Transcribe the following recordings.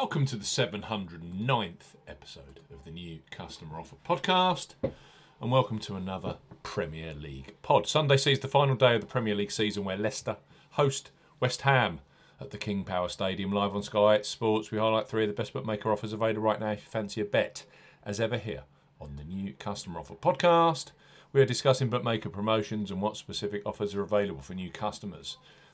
Welcome to the 709th episode of the new Customer Offer Podcast, and welcome to another Premier League pod. Sunday sees the final day of the Premier League season where Leicester host West Ham at the King Power Stadium live on Sky Sports. We highlight three of the best bookmaker offers available right now if you fancy a bet, as ever here on the new Customer Offer Podcast. We are discussing bookmaker promotions and what specific offers are available for new customers.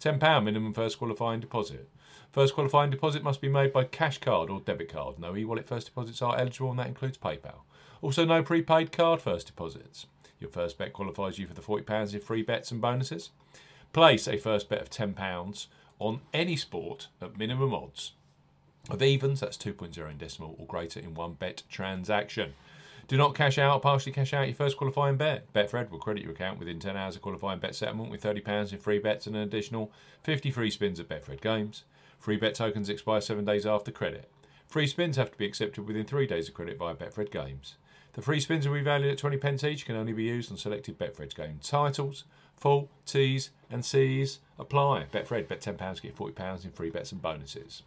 £10 minimum first qualifying deposit. First qualifying deposit must be made by cash card or debit card. No e wallet first deposits are eligible, and that includes PayPal. Also, no prepaid card first deposits. Your first bet qualifies you for the £40 in free bets and bonuses. Place a first bet of £10 on any sport at minimum odds of evens, that's 2.0 in decimal, or greater in one bet transaction. Do not cash out partially cash out your first qualifying bet. Betfred will credit your account within 10 hours of qualifying bet settlement with £30 in free bets and an additional 50 free spins at Betfred Games. Free bet tokens expire seven days after credit. Free spins have to be accepted within three days of credit via Betfred Games. The free spins will be valued at 20 pence each, can only be used on selected Betfred game titles. Full T's and C's apply. Betfred, bet £10, get £40 in free bets and bonuses.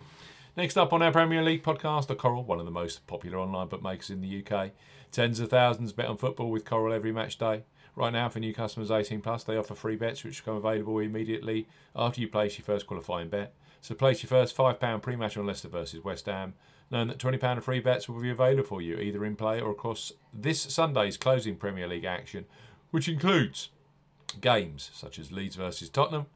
Next up on our Premier League podcast, the Coral, one of the most popular online bookmakers in the UK. Tens of thousands bet on football with Coral every match day. Right now, for new customers 18 plus, they offer free bets which become available immediately after you place your first qualifying bet. So place your first £5 pre-match on Leicester versus West Ham, knowing that £20 of free bets will be available for you either in play or across this Sunday's closing Premier League action, which includes games such as Leeds versus Tottenham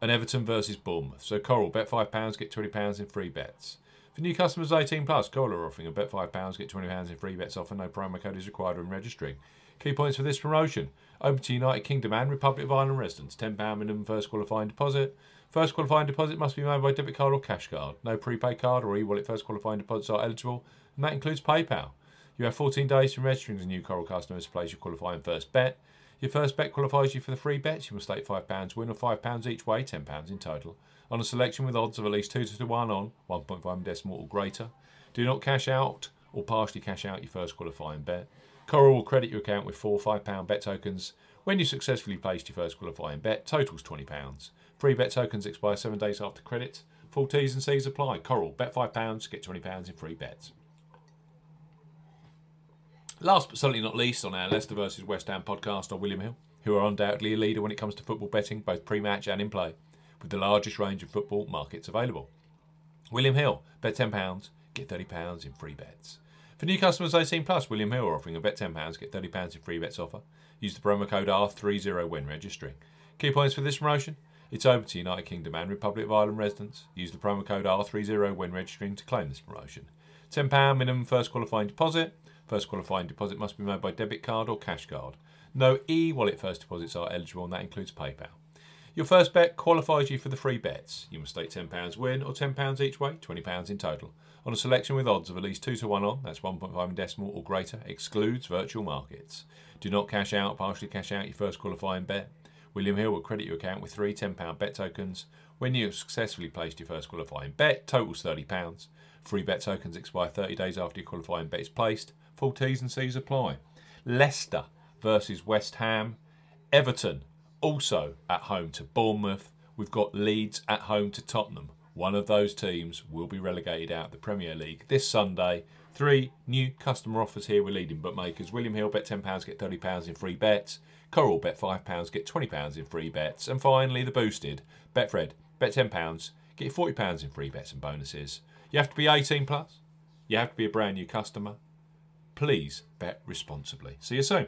and Everton versus Bournemouth. So Coral, bet £5, get £20 in free bets. For new customers 18 plus, Coral are offering a bet £5, get £20 in free bets offer. No promo code is required when registering. Key points for this promotion. Open to United Kingdom and Republic of Ireland residents. £10 minimum first qualifying deposit. First qualifying deposit must be made by debit card or cash card. No prepaid card or e-wallet first qualifying deposits are eligible, and that includes PayPal. You have 14 days from registering as a new Coral customer to place your qualifying first bet. Your first bet qualifies you for the free bets. You must stake £5 win or £5 each way, £10 in total, on a selection with odds of at least 2 to 1 on, 1.5 decimal or greater. Do not cash out or partially cash out your first qualifying bet. Coral will credit your account with four £5 bet tokens when you successfully placed your first qualifying bet. Totals £20. Free bet tokens expire seven days after credit. Full T's and C's apply. Coral, bet £5, get £20 in free bets. Last but certainly not least, on our Leicester versus West Ham podcast are William Hill, who are undoubtedly a leader when it comes to football betting, both pre match and in play, with the largest range of football markets available. William Hill, bet £10, get £30 in free bets. For new customers 18 plus, William Hill are offering a bet £10, get £30 in free bets offer. Use the promo code R30 when registering. Key points for this promotion it's open to United Kingdom and Republic of Ireland residents. Use the promo code R30 when registering to claim this promotion. £10 minimum first qualifying deposit. First qualifying deposit must be made by debit card or cash card. No e wallet first deposits are eligible, and that includes PayPal. Your first bet qualifies you for the free bets. You must stake £10 win or £10 each way, £20 in total, on a selection with odds of at least 2 to 1 on, that's 1.5 in decimal or greater, excludes virtual markets. Do not cash out, partially cash out your first qualifying bet. William Hill will credit your account with three £10 bet tokens when you have successfully placed your first qualifying bet. Totals £30. Free bet tokens expire 30 days after your qualifying bet is placed. Full T's and C's apply. Leicester versus West Ham. Everton also at home to Bournemouth. We've got Leeds at home to Tottenham. One of those teams will be relegated out of the Premier League this Sunday. Three new customer offers here with leading bookmakers. William Hill bet £10, get £30 in free bets. Coral bet £5, get £20 in free bets. And finally, the boosted Betfred bet £10, get £40 in free bets and bonuses. You have to be 18 plus. You have to be a brand new customer. Please bet responsibly. See you soon.